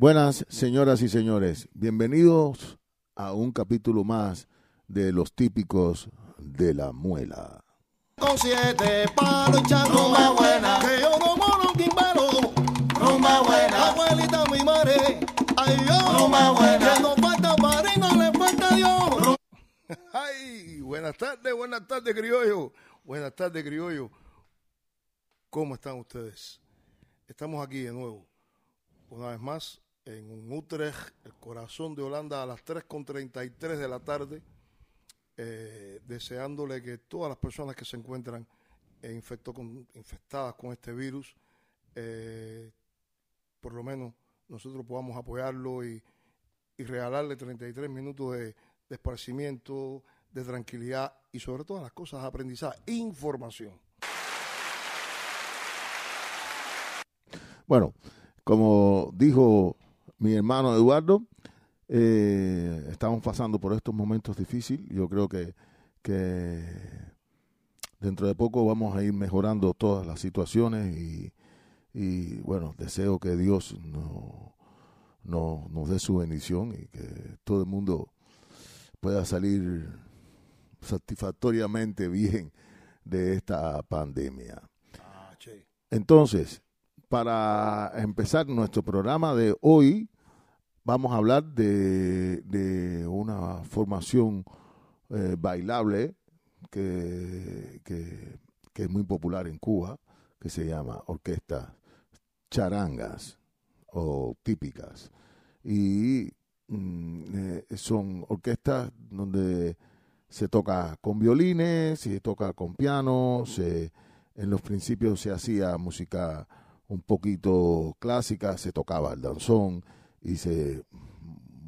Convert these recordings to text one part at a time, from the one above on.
Buenas señoras y señores, bienvenidos a un capítulo más de los típicos de la muela. Con siete palos echando rumba buena, que yo no mono quimbalo, rumba buena, abuelita mi madre, ay yo, rumba buena, que no falta para y no le falta Dios. Ay, buenas tardes, buenas tardes, criollo. Buenas tardes, criollo. ¿Cómo están ustedes? Estamos aquí de nuevo, una vez más, en Utrecht, el corazón de Holanda, a las 3.33 de la tarde, eh, deseándole que todas las personas que se encuentran infectó con- infectadas con este virus, eh, por lo menos nosotros podamos apoyarlo y, y regalarle 33 minutos de, de esparcimiento, de tranquilidad y sobre todas las cosas aprendizaje, información. Bueno, como dijo mi hermano Eduardo, eh, estamos pasando por estos momentos difíciles. Yo creo que, que dentro de poco vamos a ir mejorando todas las situaciones y, y, bueno, deseo que Dios no- no- nos dé su bendición y que todo el mundo pueda salir satisfactoriamente bien de esta pandemia. Ah. Entonces, para empezar nuestro programa de hoy, vamos a hablar de, una formación eh, bailable que, es muy popular en Cuba, que se llama orquestas charangas o típicas. Y mm, eh, son orquestas donde se toca con violines, se toca con piano, en los principios se hacía música un poquito clásica, se tocaba el danzón y se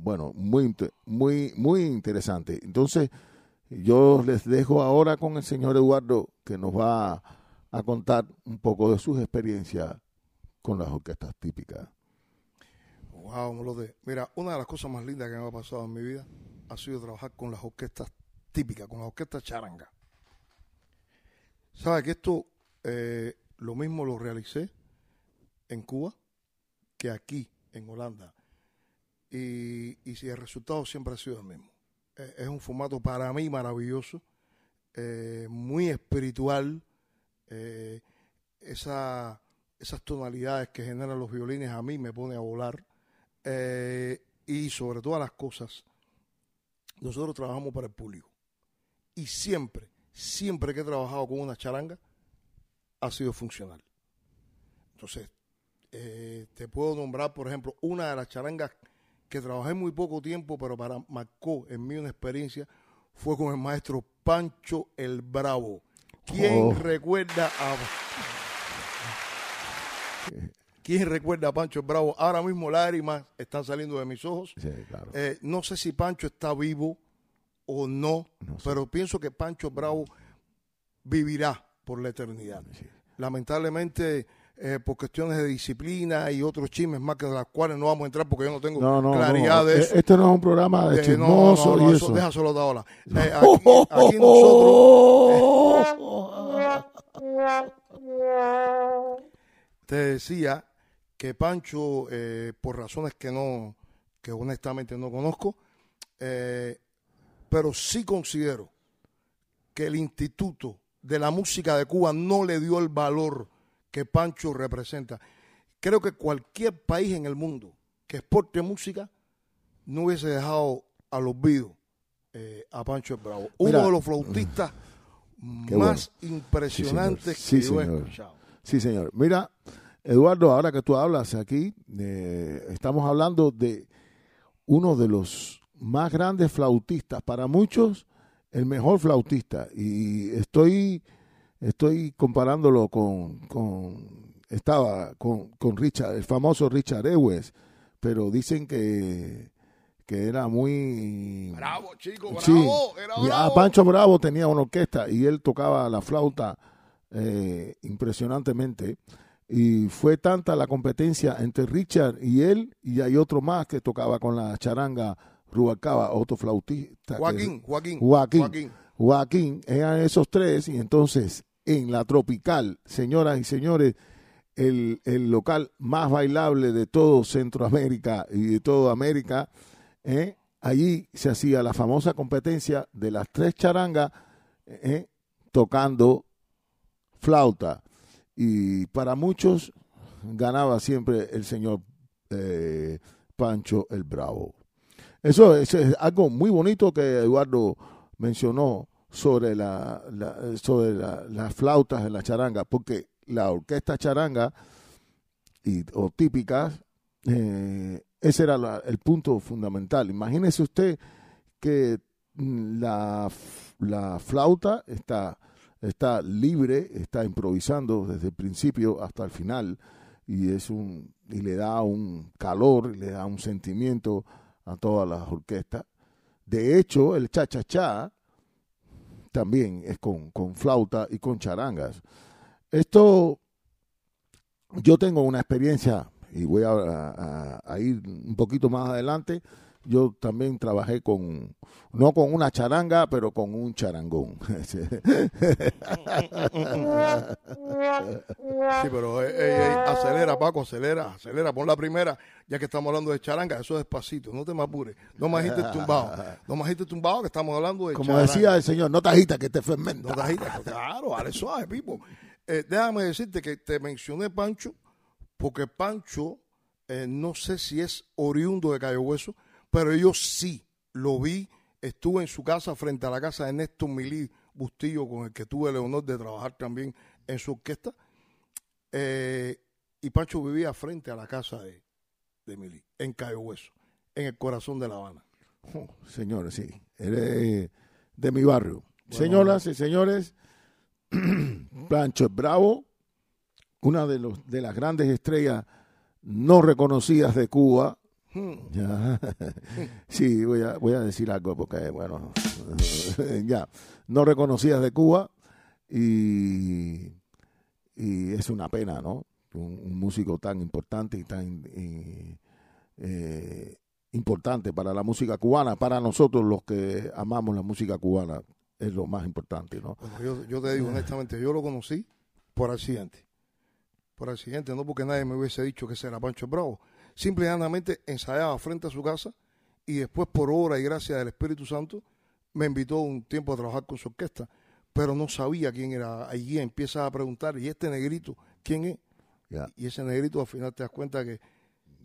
bueno, muy muy muy interesante. Entonces, yo les dejo ahora con el señor Eduardo que nos va a contar un poco de sus experiencias con las orquestas típicas. Wow, Molote. Mira, una de las cosas más lindas que me ha pasado en mi vida ha sido trabajar con las orquestas típicas, con las orquestas charanga. ¿Sabes que esto eh, lo mismo lo realicé en Cuba que aquí, en Holanda? Y, y si el resultado siempre ha sido el mismo. Eh, es un formato para mí maravilloso, eh, muy espiritual. eh, esa, esas tonalidades que generan los violines a mí me pone a volar. Y sobre todas las cosas, nosotros trabajamos para el público. Y siempre, siempre que he trabajado con una charanga, ha sido funcional. Entonces, eh, te puedo nombrar, por ejemplo, una de las charangas que trabajé muy poco tiempo, pero para marcó en mí una experiencia, fue con el maestro Pancho el Bravo. ¿Quién Oh. recuerda a... ¿Quién recuerda a Pancho el Bravo? Ahora mismo lágrimas están saliendo de mis ojos. Sí, claro. Eh, no sé si Pancho está vivo o no, No sé. pero pienso que Pancho Bravo vivirá por la eternidad. Lamentablemente, eh, por cuestiones de disciplina y otros chismes más que de las cuales no vamos a entrar porque yo no tengo no, no, claridad no. de Eh, eso. Este no es un programa de Eh, chismoso y eso eso. déjaselo a Otaola. Eh, aquí, aquí nosotros te decía que Pancho, eh, por razones que no, que honestamente no conozco, eh, pero sí considero que el Instituto de la Música de Cuba no le dio el valor que Pancho representa. Creo que cualquier país en el mundo que exporte música no hubiese dejado al olvido eh, a Pancho el Bravo. Uno de los flautistas Qué más impresionantes Sí, que señor. yo he Sí, señor. escuchado. Sí, señor. Mira, Eduardo, ahora que tú hablas aquí, eh, estamos hablando de uno de los más grandes flautistas, para muchos el mejor flautista, y estoy, estoy comparándolo con, con estaba con, con Richard, el famoso Richard Ewes, pero dicen que, que era muy Bravo, chico, bravo, Sí. era Y a bravo. Pancho Bravo tenía una orquesta y él tocaba la flauta eh, impresionantemente. Y fue tanta la competencia entre Richard y él, y hay otro más que tocaba con la charanga Rubalcaba, otro flautista. que- Joaquín, Joaquín. Joaquín. Joaquín, eran esos tres, y entonces en la tropical, señoras y señores, el, el local más bailable de todo Centroamérica y de toda América. ¿eh? Allí se hacía la famosa competencia de las tres charangas ¿eh? tocando flauta. Y para muchos ganaba siempre el señor eh, Pancho el Bravo. Eso, eso es algo muy bonito que Eduardo mencionó sobre la, la- sobre la- las flautas en la charanga, porque la orquesta charanga o típicas, eh, ese era la- el punto fundamental. Imagínese usted que mm, la, la flauta está, está libre, está improvisando desde el principio hasta el final y es un y le da un calor, le da un sentimiento a todas las orquestas. De hecho, el cha-cha-cha también es con, con flauta y con charangas. Esto, yo tengo una experiencia y voy a, a- ir un poquito más adelante. Yo también trabajé con, no con una charanga, pero con un charangón. Sí, pero eh, eh, eh, acelera, Paco, acelera, acelera. Pon la primera, ya que estamos hablando de charanga, eso despacito, no te me apures. No me agites tumbado, no me agites tumbado, que estamos hablando de Como charanga. decía el señor, no te agitas que te fermenta. No te agites, claro, dale suave, Pipo. Eh, déjame decirte que te mencioné Pancho, porque Pancho, eh, no sé si es oriundo de Cayo Hueso, pero yo sí lo vi, estuve en su casa frente a la casa de Néstor Milí Bustillo, con el que tuve el honor de trabajar también en su orquesta. Eh, y Pancho vivía frente a la casa de, de Milí, en Cayo Hueso, en el corazón de La Habana. Oh, señores, sí. Eres de mi barrio. Señoras y señores, Plancho es Bravo, una de, los, de las grandes estrellas no reconocidas de Cuba. Hmm. Sí, voy a, voy a decir algo porque, bueno, ya, no reconocidas de Cuba y, y es una pena, ¿no? Un, músico tan importante y tan eh, importante para la música cubana, para nosotros los que amamos la música cubana, es lo más importante, ¿no? Yo, yo te digo honestamente, yo lo conocí por accidente. Por accidente, no porque nadie me hubiese dicho que ese era Pancho Bravo. Simple y llanamente ensayaba frente a su casa y después, por obra y gracia del Espíritu Santo, me invitó un tiempo a trabajar con su orquesta. Pero no sabía quién era. Allí empiezas a preguntar, ¿y este negrito quién es? Y ese negrito al final te das cuenta que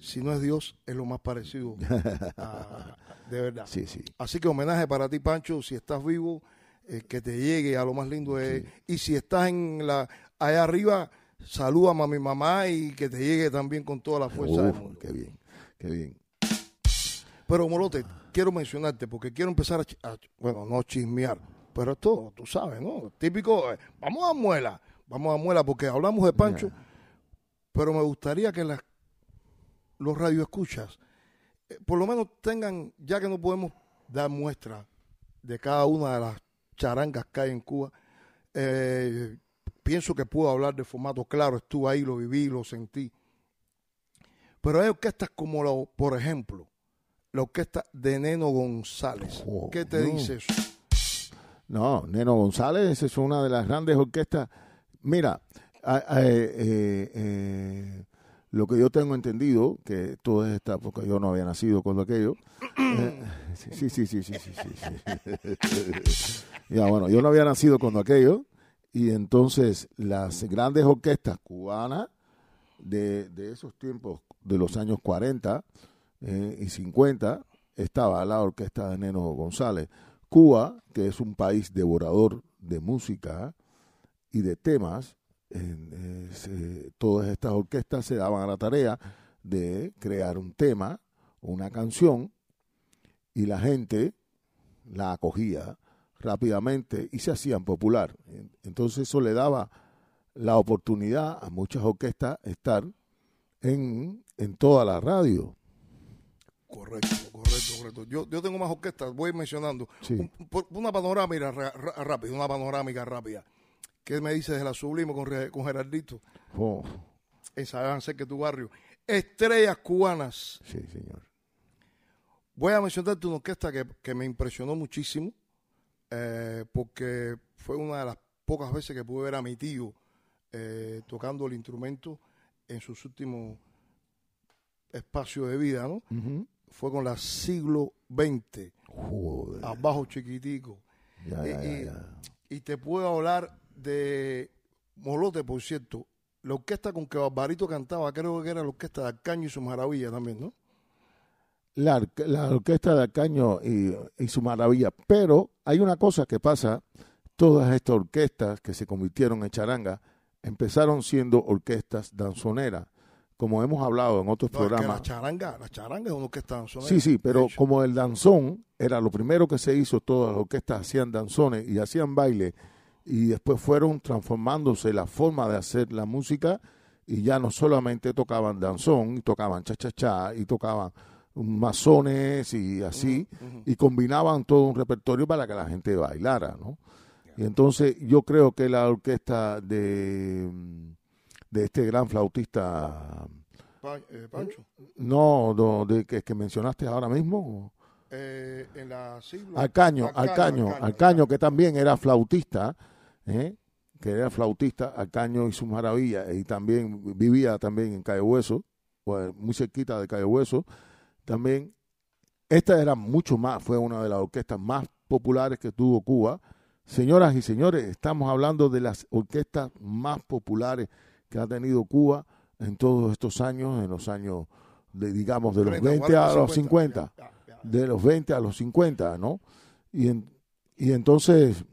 si no es Dios, es lo más parecido a- de verdad. Sí, sí. Así que homenaje para ti, Pancho, si estás vivo, eh, que te llegue a lo más lindo de Y si estás en la allá arriba, salúdame a mi mamá y que te llegue también con toda la fuerza Uf, qué bien, qué bien. Pero Molote, quiero mencionarte porque quiero empezar a, a- bueno, no chismear, pero esto, tú sabes, ¿no? Típico, eh, vamos a muela, vamos a muela porque hablamos de Pancho, pero me gustaría que las, los radioescuchas, eh, por lo menos tengan, ya que no podemos dar muestra de cada una de las charangas que hay en Cuba, eh, pienso que puedo hablar de formato claro, estuve ahí, lo viví, lo sentí. Pero hay orquestas como, lo, por ejemplo, la orquesta de Neno González. Oh, ¿Qué te no. dice eso? No, Neno González es una de las grandes orquestas. Mira, eh, eh, eh, lo que yo tengo entendido, que todo está, porque yo no había nacido cuando aquello. eh, sí, sí, sí, sí, sí, sí, sí. ya, bueno, yo no había nacido cuando aquello. Y entonces las grandes orquestas cubanas de, esos tiempos, de los años 40 eh, y 50, estaba la orquesta de Neno González. Cuba, que es un país devorador de música y de temas, eh, todas estas orquestas se daban a la tarea de crear un tema, una canción, y la gente la acogía rápidamente y se hacían popular. Entonces eso le daba la oportunidad a muchas orquestas estar en, en toda la radio. Correcto, correcto, correcto. Yo, yo tengo más orquestas, voy mencionando. Sí. Un- por- una panorámica ra- ra- rápida, una panorámica rápida. ¿Qué me dices de la Sublime con, con Gerardito? Oh, cerca de tu barrio. Estrellas cubanas. sí, señor. Voy a mencionarte una orquesta que, que me impresionó muchísimo, eh, porque fue una de las pocas veces que pude ver a mi tío eh, tocando el instrumento en sus últimos espacios de vida, ¿no? Fue con la siglo XX, Joder. abajo chiquitico. Ya, y- ya, ya, y- ya. Y te puedo hablar de Molote, por cierto. La orquesta con que Barbarito cantaba, creo que era la orquesta de Arcaño y sus maravillas también, ¿no? La, la orquesta de Acaño y, y su maravilla. Pero hay una cosa que pasa, todas estas orquestas que se convirtieron en charanga empezaron siendo orquestas danzoneras, como hemos hablado en otros No, es que programas. la charanga, la charanga es una orquesta danzonera. Sí, sí, pero como el danzón era lo primero que se hizo, todas las orquestas hacían danzones y hacían baile, y después fueron transformándose la forma de hacer la música, y ya no solamente tocaban danzón, y tocaban cha-cha-cha, y tocaban masones y así, y combinaban todo un repertorio para que la gente bailara, ¿no? Y entonces yo creo que la orquesta de, de este gran flautista, Pa- eh, Pancho, no, no, de que, que mencionaste ahora mismo, eh, en la siglo... Alcaño, Alcaño, Alcaño, que también era flautista, ¿eh? que era flautista, Alcaño y sus maravillas, y también vivía también en Calle Hueso, pues, muy cerquita de Calle Hueso, también, esta era mucho más, fue una de las orquestas más populares que tuvo Cuba. Señoras y señores, estamos hablando de las orquestas más populares que ha tenido Cuba en todos estos años, en los años, de, digamos, de los 20 a los 50 Ya, ya, ya. de los 20 a los 50, ¿no? Y, en- y entonces,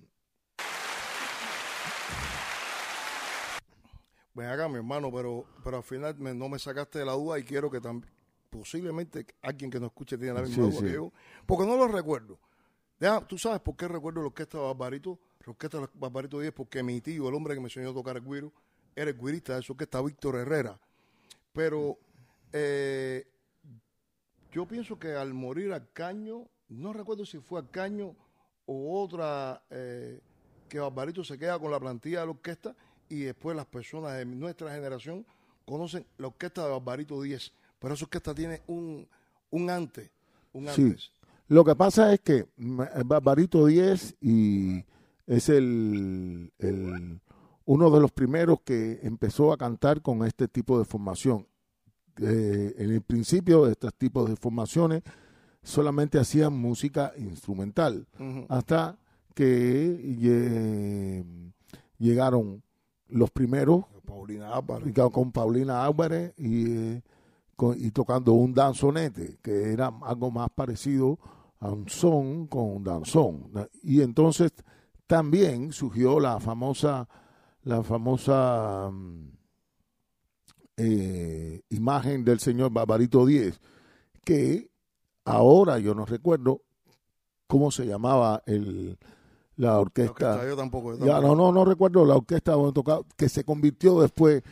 Ven acá, mi hermano, pero, pero al final me- no me sacaste de la duda y quiero que también, posiblemente alguien que nos escuche tiene la misma Sí, duda sí. que yo, porque no lo recuerdo. Deja, ¿Tú sabes por qué recuerdo la orquesta de Barbarito? La orquesta de Barbarito 10, porque mi tío, el hombre que me enseñó a tocar el güiro, era el güirista de esa orquesta, Víctor Herrera. Pero eh, yo pienso que al morir Alcaño, no recuerdo si fue Alcaño o otra, eh, que Barbarito se queda con la plantilla de la orquesta y después las personas de nuestra generación conocen la orquesta de Barbarito 10. Pero esa orquesta tiene un, un antes, un Sí. antes. lo que pasa es que Barbarito 10 y es el, el- uno de los primeros que empezó a cantar con este tipo de formación. Eh, en el principio, estos tipos de formaciones solamente hacían música instrumental. Hasta que lle- llegaron los primeros Paulina Álvarez. con Paulina Álvarez y, eh, con- y tocando un danzonete, que era algo más parecido a un son con un danzón. Y entonces también surgió la famosa, la famosa mm, eh, imagen del señor Barbarito 10, que ahora yo no recuerdo cómo se llamaba el, la La orquesta. yo tampoco. yo Ya, no, no, no recuerdo la orquesta donde tocaba, que se convirtió después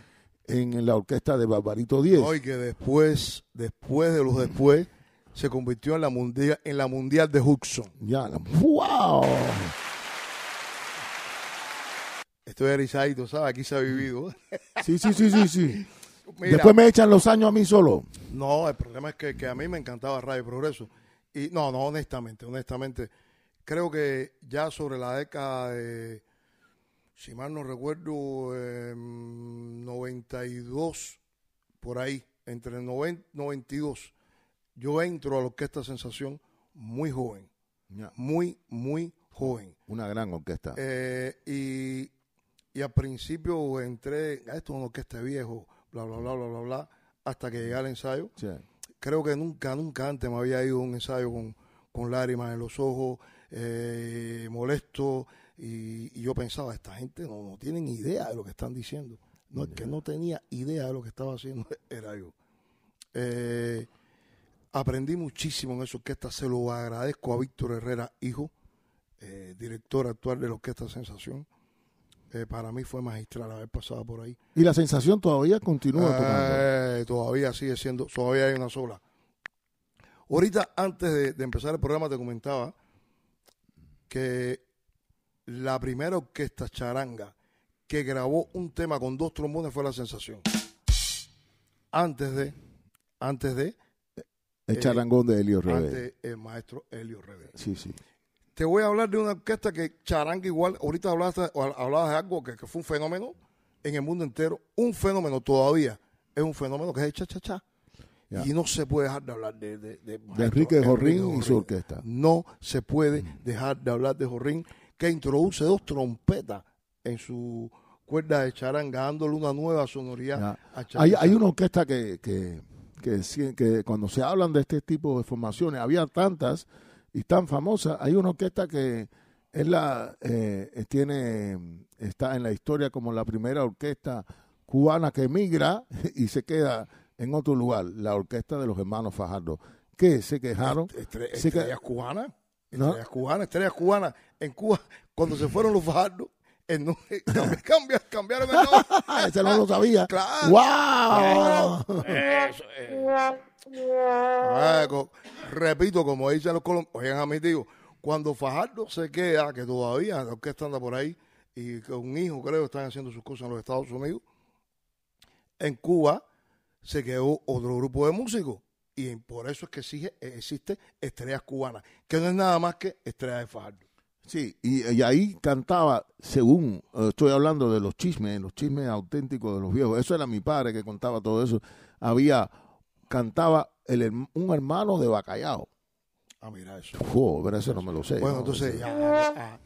en la orquesta de Barbarito 10. No, y que después, después de los después, se convirtió en la mundial, en la mundial de Hudson. Ya, la- ¡wow! Estoy erizadito, ¿sabes? Aquí se ha vivido. Sí, sí, sí, sí, sí. Mira, Después me echan los años a mí solo. No, el problema es que, que a mí me encantaba Radio Progreso. Y no, no, honestamente, honestamente, creo que ya sobre la década de, si mal no recuerdo, eh, 92, por ahí, entre el 90 92, yo entro a la Orquesta Sensación muy joven, muy, muy joven. Una gran orquesta. Eh, y, y al principio entré, "Ah, esto es una orquesta viejo, bla, bla, bla, bla, bla, bla, hasta que llegué al ensayo. Creo que nunca, nunca antes me había ido a un ensayo con, con lágrimas en los ojos, eh, molesto, y, y yo pensaba, esta gente no, no tienen idea de lo que están diciendo. No, el que no tenía idea de lo que estaba haciendo era yo. Eh, aprendí muchísimo en esa orquesta, se lo agradezco a Víctor Herrera, hijo, eh, director actual de la Orquesta Sensación. Eh, para mí fue magistral haber pasado por ahí. Y la sensación todavía continúa tocando. Todavía sigue siendo, todavía hay una sola. Ahorita, antes de, de empezar el programa, te comentaba que la primera orquesta charanga que grabó un tema con dos trombones fue La Sensación. Antes de, antes de, El charangón de Helio Revés. antes el maestro Helio Revés. Sí, sí. Te voy a hablar de una orquesta que charanga igual, ahorita hablaste, hablabas de algo que, que fue un fenómeno en el mundo entero, un fenómeno todavía es un fenómeno que es el cha-cha-cha. Ya. Y no se puede dejar de hablar de, de, de- De Enrique Jorrín y su orquesta. No se puede dejar de hablar de Jorrín, que introduce dos trompetas en su cuerda de charanga, dándole una nueva sonoridad a Hay, hay una orquesta que, que, que, que cuando se hablan de este tipo de formaciones, había tantas y tan famosas, hay una orquesta que es la, eh, tiene, está en la historia como la primera orquesta cubana que emigra y se queda en otro lugar, la orquesta de los hermanos Fajardo, que se quejaron. Que- estrellas cubanas, ¿No? estrellas cubanas, estrellas cubanas. En Cuba, cuando se fueron los fajardos, cambia- cambiaron el nombre. ¡Ah, ese no lo sabía! Claro. ¡Wow! Eso es. Ah, repito, como dicen los colombianos, oigan a mi tío, cuando Fajardo se queda, que todavía la orquesta anda por ahí, y que un hijo creo están haciendo sus cosas en los Estados Unidos, en Cuba se quedó otro grupo de músicos. Y por eso es que exige- existe Estrellas Cubanas, que no es nada más que Estrellas de Fajardo. Sí, y, ahí cantaba, según eh, estoy hablando de los chismes, los chismes auténticos de los viejos. Eso era mi padre que contaba todo eso. Había, cantaba el, un hermano de Bacallao. Ah, mira eso. Oh, pero eso no me lo sé. Bueno, ¿no? entonces ya,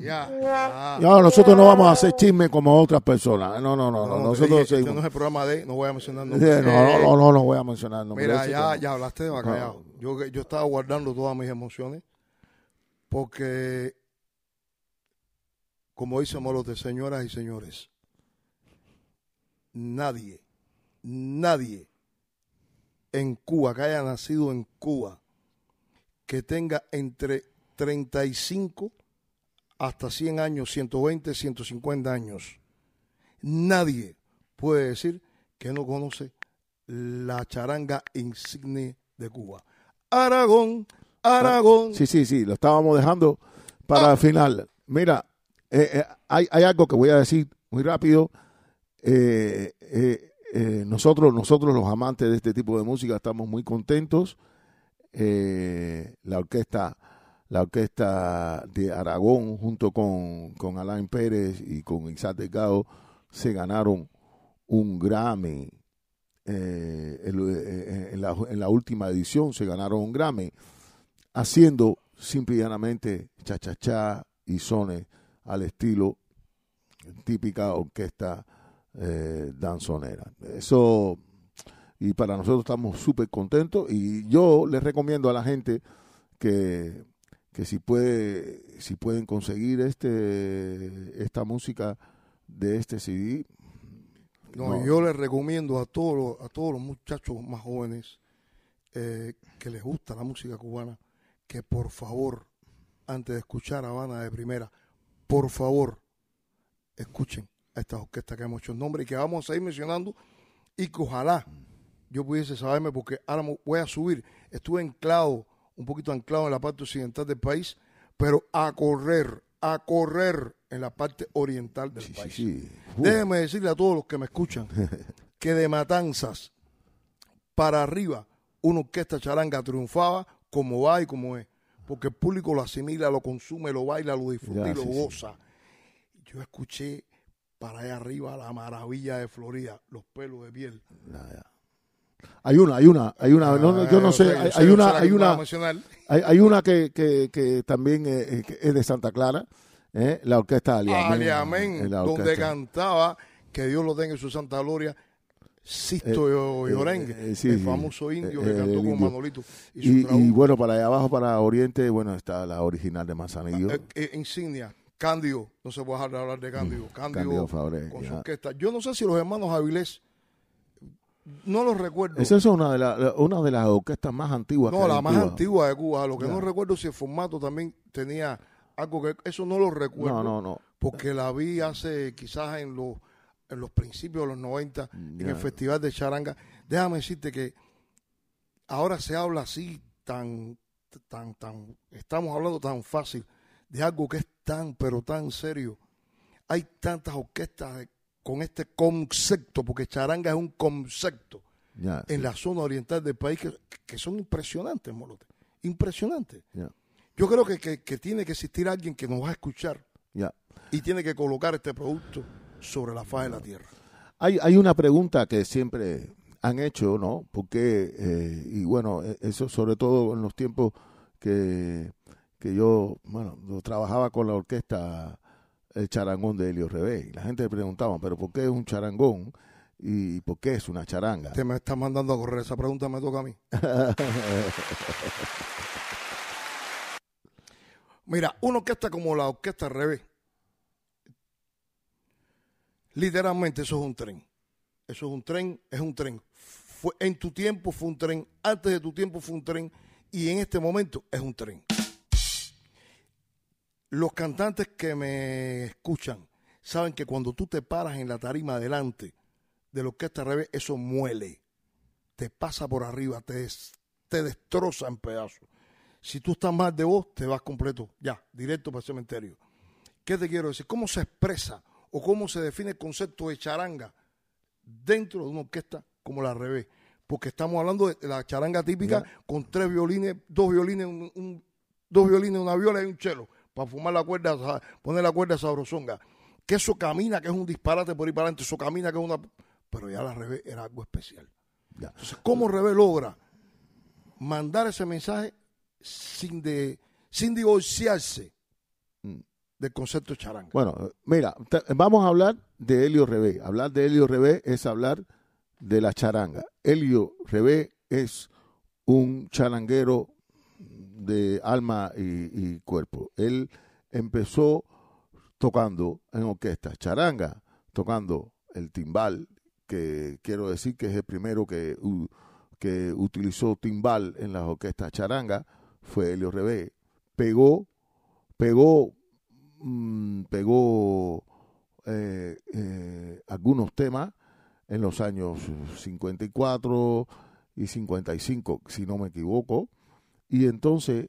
ya, ya, nosotros no vamos a hacer chismes como otras personas. No, no, no. no, No, nosotros este no es el programa de, no voy a mencionar nombres. no, no, no, no, voy a mencionar nombres. Mira, ya, ya hablaste de Bacallao. Yo, yo estaba guardando todas mis emociones porque, como dice Molote, señoras y señores, nadie, nadie en Cuba, que haya nacido en Cuba, que tenga entre 35 hasta 100 años, 120, 150 años, nadie puede decir que no conoce la charanga insigne de Cuba. Aragón, Aragón. Sí, sí, sí, lo estábamos dejando para el final. Mira, eh, eh, hay, hay algo que voy a decir muy rápido. Eh, nosotros, nosotros los amantes de este tipo de música estamos muy contentos. Eh, la orquesta, la orquesta de Aragón junto con, con Alain Pérez y con Isaac Delgado se ganaron un Grammy. Eh, eh, en, la, última edición se ganaron un Grammy haciendo simple y llanamente cha-cha-cha y sones al estilo típica orquesta eh, danzonera. Eso, y para nosotros estamos súper contentos. Y yo les recomiendo a la gente que, que si puede si pueden conseguir este esta música de este CD No, no. yo les recomiendo a todos los, a todos los muchachos más jóvenes eh, que les gusta la música cubana que por favor, antes de escuchar Habana de primera, por favor, escuchen a estas orquestas que hemos hecho el nombre y que vamos a seguir mencionando y que ojalá yo pudiese saberme porque ahora voy a subir. Estuve anclado, un poquito anclado en la parte occidental del país, pero a correr, a correr en la parte oriental del sí, país. sí. Uh, Déjenme decirle a todos los que me escuchan que de Matanzas para arriba una orquesta charanga triunfaba como va y como es. Porque el público lo asimila, lo consume, lo baila, lo disfruta Ya, y lo goza. Yo escuché para allá arriba la maravilla de Florida, los pelos de piel. nada. Hay una hay una hay una no, yo no Ah, sé hay, una hay una. Hay, hay una que, que, que también eh, eh, que es de Santa Clara, eh, la orquesta Aliamén. Aliamén, donde cantaba, que Dios lo tenga en su santa gloria, Sisto eh, Llorengue, eh, sí, el famoso indio que cantó con. Manolito. Y, Y, y bueno, para allá abajo, para Oriente, bueno, está la original de Manzanillo. Eh, insignia, Cándido, no se puede dejar de hablar de Cándido, Cándido, Cándido Fabré, con su orquesta. Yo no sé si los hermanos Avilés, no los recuerdo. Esa es una de, la- una de las orquestas más antiguas. no, la más Cuba. antigua de Cuba. Lo que no recuerdo si el formato también tenía algo que... Eso no lo recuerdo. No, no, no. Porque la vi hace quizás en los, en los principios de los 90 en el Festival de Charanga. Déjame decirte que ahora se habla así tan, tan, tan, estamos hablando tan fácil de algo que es tan, pero tan serio. Hay tantas orquestas de- con este concepto, porque charanga es un concepto en sí, la zona oriental del país que, que son impresionantes, Molote. Impresionantes. Yo creo que, que- que tiene que existir alguien que nos va a escuchar y tiene que colocar este producto sobre la faz de la tierra. Hay, hay una pregunta que siempre han hecho, ¿no? Porque, eh, y bueno, e- eso sobre todo en los tiempos que, que yo, bueno, yo trabajaba con la orquesta El Charangón de Helio Rebé. Y la gente le preguntaba, ¿pero por qué es un charangón? ¿Y por qué es una charanga? Te me está mandando a correr. Esa pregunta me toca a mí. Mira, una orquesta como la orquesta al revés. Literalmente eso es un tren. Eso es un tren, es un tren. Fue, en tu tiempo fue un tren, antes de tu tiempo fue un tren y en este momento es un tren. Los cantantes que me escuchan saben que cuando tú te paras en la tarima adelante de la orquesta revés, eso muele, te pasa por arriba, te, des- te destroza en pedazos. Si tú estás mal de voz, te vas completo, ya, directo para el cementerio. ¿Qué te quiero decir? ¿Cómo se expresa o cómo se define el concepto de charanga dentro de una orquesta como la revés? Porque estamos hablando de la charanga típica con tres violines, dos violines, un- un- dos violines, una viola y un cello, para fumar la cuerda, poner la cuerda sabrosonga. Que eso camina, que es un disparate por ahí para adelante, eso camina, que es una... Pero ya la revés era algo especial. Ya. Entonces, ¿cómo Revés logra mandar ese mensaje sin, de, sin divorciarse Mm. del concepto de charanga? Bueno, mira, te- vamos a hablar de Helio Rebé. Hablar de Helio Rebé es hablar de la charanga. Helio Rebé es un charanguero de alma y, cuerpo. Él empezó tocando en orquesta charanga, tocando el timbal, que quiero decir que es el primero que, que utilizó timbal en las orquestas charanga, fue Helio Rebé. Pegó, pegó mm, pegó eh, eh, algunos temas en los años 54 y 55, si no me equivoco, y entonces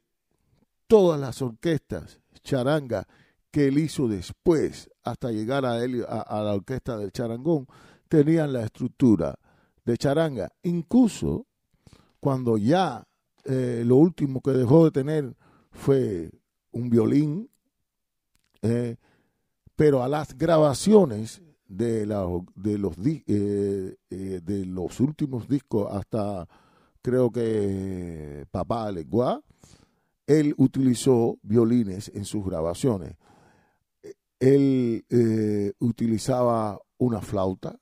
todas las orquestas charanga que él hizo después, hasta llegar a, él, a, la orquesta del charangón, tenían la estructura de charanga. Incluso cuando ya eh, lo último que dejó de tener fue un violín, eh, pero a las grabaciones de, la, de, los, eh, de los últimos discos hasta creo que Papá Legua, él utilizó violines en sus grabaciones. Él eh, utilizaba una flauta,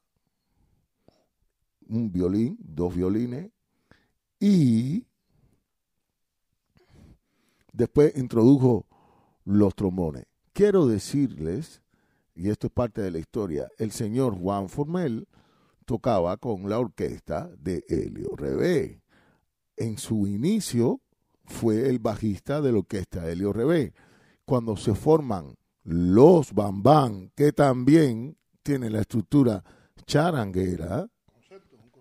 un violín, dos violines, y después introdujo los trombones. Quiero decirles, y esto es parte de la historia, el señor Juan Formel tocaba con la orquesta de Helio Rebé. En su inicio fue el bajista de la orquesta Helio Rebé. Cuando se forman los Bambán, que también tienen la estructura charanguera,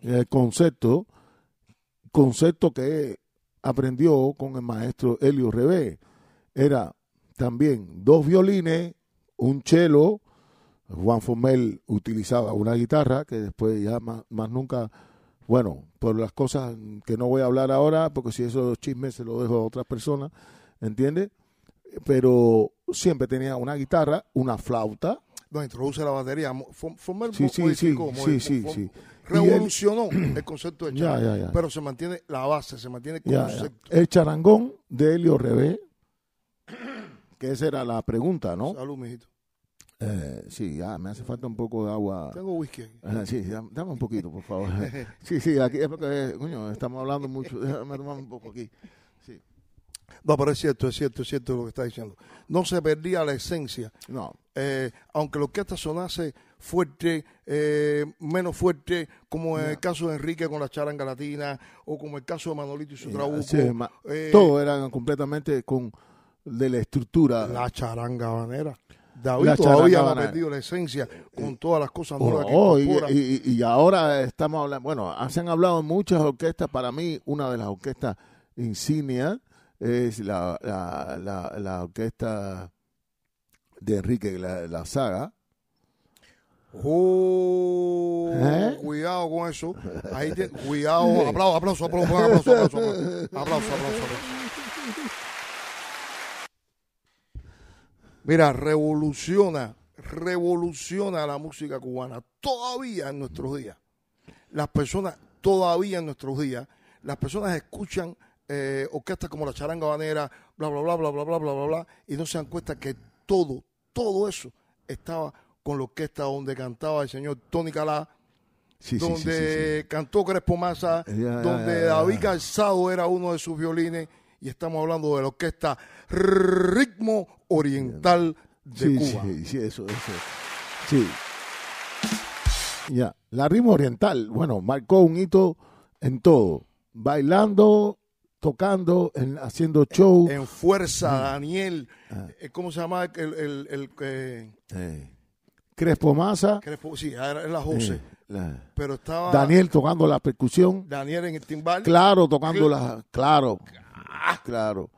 el concepto, concepto que aprendió con el maestro Helio Rebé. Era también dos violines, un cello, Juan Formel utilizaba una guitarra que después ya más, más, nunca, bueno, por las cosas que no voy a hablar ahora, porque si esos chismes se los dejo a otras personas, ¿entiendes? Pero siempre tenía una guitarra, una flauta. No, introduce la batería. Formel sí, sí, sí, sí, sí, sí. Revolucionó el, el, concepto de ya, ya, ya. pero se mantiene la base, se mantiene el concepto. El charangón de Helio Rebé, que esa era la pregunta, ¿no? Salud, mijito. Eh, sí, ya, me hace falta un poco de agua. Tengo whisky. Eh, sí, dame, un poquito, por favor. sí, sí, aquí es porque, coño, estamos hablando mucho. Déjame tomar un poco aquí. Sí. No, pero es cierto, es cierto, es cierto lo que está diciendo. No se perdía la esencia. No. Eh, aunque la orquesta sonase fuerte, eh, menos fuerte, como en yeah. el caso de Enrique con la charanga latina, o como el caso de Manolito y su trabuco. Sí, eh, todo eran completamente con de la estructura. La charanga banera. David la todavía no ha perdido la esencia con todas las cosas nuevas oh, que incorpora. Y, y, y, ahora estamos hablando, bueno, se han hablado muchas orquestas, para mí una de las orquestas insignias es la, la, la, la orquesta de Enrique, la, la saga. Oh, ¿Eh? Cuidado con eso. Ahí te, cuidado. Aplauso, aplauso, aplauso, aplauso, aplauso, aplauso, aplauso, aplauso. Mira, revoluciona, revoluciona la música cubana. Todavía en nuestros días. Las personas, todavía en nuestros días, las personas escuchan eh, orquestas como la charanga banera, bla, bla, bla, bla, bla, bla, bla, bla, bla, y no se dan cuenta que todo, todo eso estaba con la orquesta donde cantaba el señor Tony Calá, Sí, sí, sí, sí, donde cantó Crespo Massa, ya, donde ya, ya. David Calzado era uno de sus violines, y estamos hablando de la orquesta Ritmo Oriental de sí, Cuba. Sí, sí, eso, eso. Sí. Ya, la ritmo oriental, bueno, marcó un hito en todo, bailando, tocando, en- haciendo show. En fuerza, Daniel, Ah. eh, ¿cómo se llama? El, el, el, eh, Eh, Crespo Massa, Crespo, sí, era la José, eh, la- pero estaba Daniel tocando la percusión, Daniel en el timbal. claro, tocando la, claro, claro.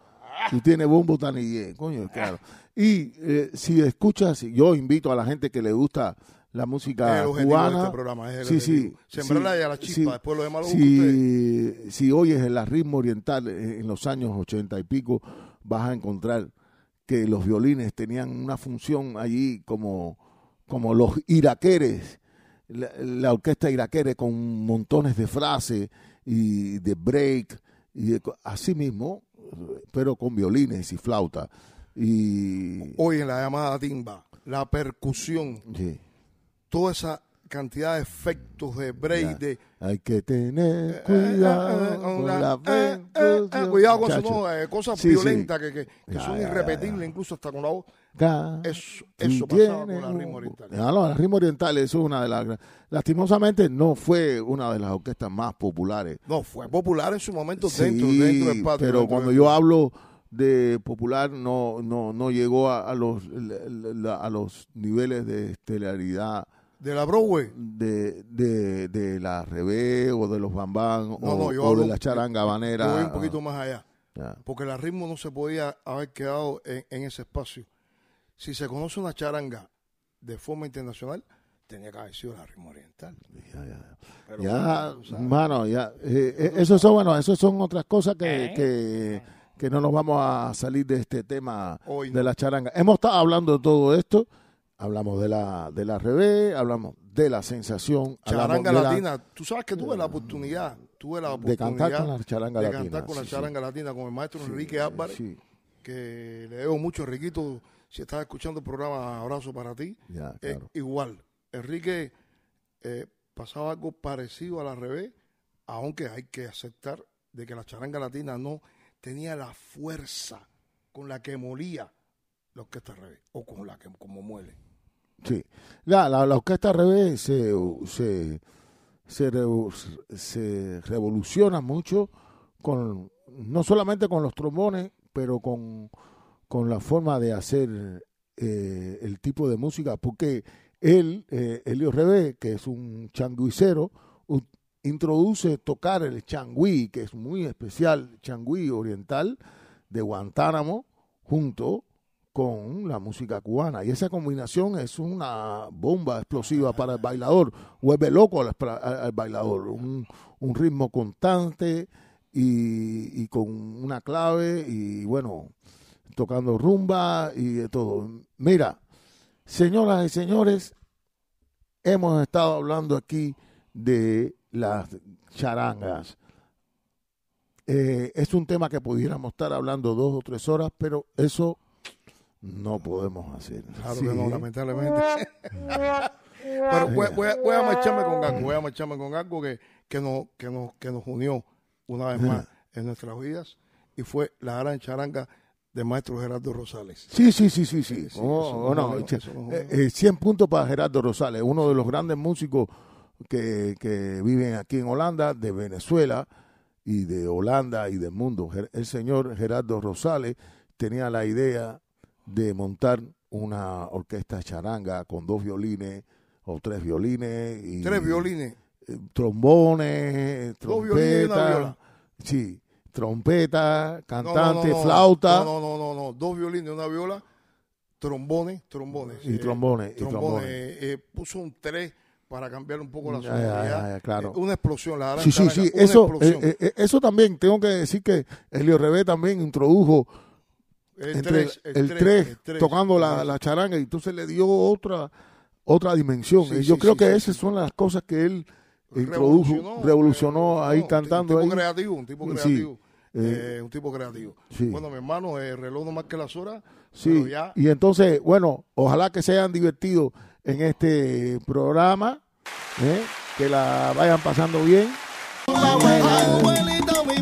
Tú tienes bombo tan y coño, claro. Y eh, si escuchas, yo invito a la gente que le gusta la Es música el cubana, de este programa. Es el sí, sí. Sembrarla sí, a la chispa, sí, después lo demás lo si, si oyes el ritmo oriental eh, en los años ochenta y pico, vas a encontrar que los violines tenían una función allí como, como los iraqueres, la, la orquesta iraquere con montones de frases y de break, y así mismo, pero con violines y flauta. Y, Hoy en la llamada timba, la percusión, sí, toda esa cantidad de efectos de break, de hay que tener cuidado con la- cuidado con eso, no, eh, cosas Sí, sí. violentas que, que, que Ya, son ya, irrepetibles, ya. incluso hasta con la voz. Eso, eso pasaba con la ritmo oriental. No, la ritmo oriental eso es una de las lastimosamente no fue una de las orquestas más populares No, fue popular en su momento Sí, dentro, dentro del patio. pero cuando del- yo hablo de popular no no no llegó a, a los a los niveles de estelaridad De la Broadway. de, de, de la Rebe o de los Bambán No, o, no, yo o hablo- de la charanga Yo banera voy un poquito más allá. Ya. Porque el ritmo no se podía haber quedado en, en ese espacio. Si se conoce una charanga de forma internacional, tenía que haber sido la ritmo oriental. Ya, ya. Pero Ya, bueno, mano, ya. Eh, eh, eso son, bueno, eso son otras cosas que, que, que no nos vamos a salir de este tema Hoy de la charanga. Hemos estado hablando de todo esto. Hablamos de la, de la revés, hablamos de la sensación. charanga de la- latina. Tú sabes que tuve la oportunidad, tuve la de oportunidad cantar con la charanga de latina. cantar con la sí. charanga latina con el maestro Enrique Álvarez, que le debo mucho, Enriquito. Si estás escuchando el programa, abrazo para ti. ya, Eh, igual, Enrique eh, pasaba algo parecido a la revés, aunque hay que aceptar de que la charanga latina no tenía la fuerza con la que molía la orquesta al revés, o con la que como muele. Sí. La, la, la orquesta al revés se, se, se, se revoluciona mucho con no solamente con los trombones, pero con, con la forma de hacer eh, el tipo de música, porque él, eh, Elio Revés, que es un changuicero, introduce tocar el changüí, que es muy especial, changüí oriental de Guantánamo, junto con la música cubana. Y esa combinación es una bomba explosiva para el bailador. Vuelve loco al, bailador. Un, un ritmo constante y, y con una clave y bueno, tocando rumba y de todo. Mira, señoras y señores, hemos estado hablando aquí de las charangas. Eh, es un tema que pudiéramos estar hablando dos o tres horas, pero eso no podemos hacer. Claro Sí. que no, lamentablemente. Pero voy, voy a, voy a marcharme con algo, voy a marcharme con algo que, que, nos, que, nos, que nos unió una vez más en nuestras vidas y fue la gran charanga del maestro Gerardo Rosales. Sí, sí, sí, sí, sí. Sí, Oh, eso oh, no, no, no, che- eso no, eh, no. eh, 100 puntos para Gerardo Rosales, uno de los grandes músicos que, que viven aquí en Holanda, de Venezuela y de Holanda y del mundo. El señor Gerardo Rosales tenía la idea de montar una orquesta charanga con dos violines o tres violines. Y, Tres violines, eh, trombones, Dos violines y una trompeta, viola. sí, trompeta, no, cantante, no, no, flauta No, no, no, no, dos violines, una viola, trombones, trombones. y eh, trombones, y trombones. eh, eh, puso un tres para cambiar un poco la sonoridad. claro. Eh, una explosión, la Sí, sí, sí, eso, eso también, tengo que decir que Elio Rebé también introdujo El entre tres, el el tres, 3 el tres. tocando la, la charanga y entonces le dio otra otra dimensión. Sí, y yo sí, creo sí, que sí, esas sí. son las cosas que él introdujo, revolucionó, ahí un cantando tipo ahí. creativo, un tipo Sí, creativo. eh, eh, un tipo creativo. sí. Bueno, mi hermano, el reloj no marca las horas. Sí, pero ya y entonces, bueno, ojalá que se hayan divertido en este programa, ¿eh? que la vayan pasando bien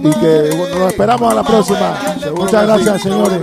y que nos esperamos a la próxima. Muchas gracias, señores.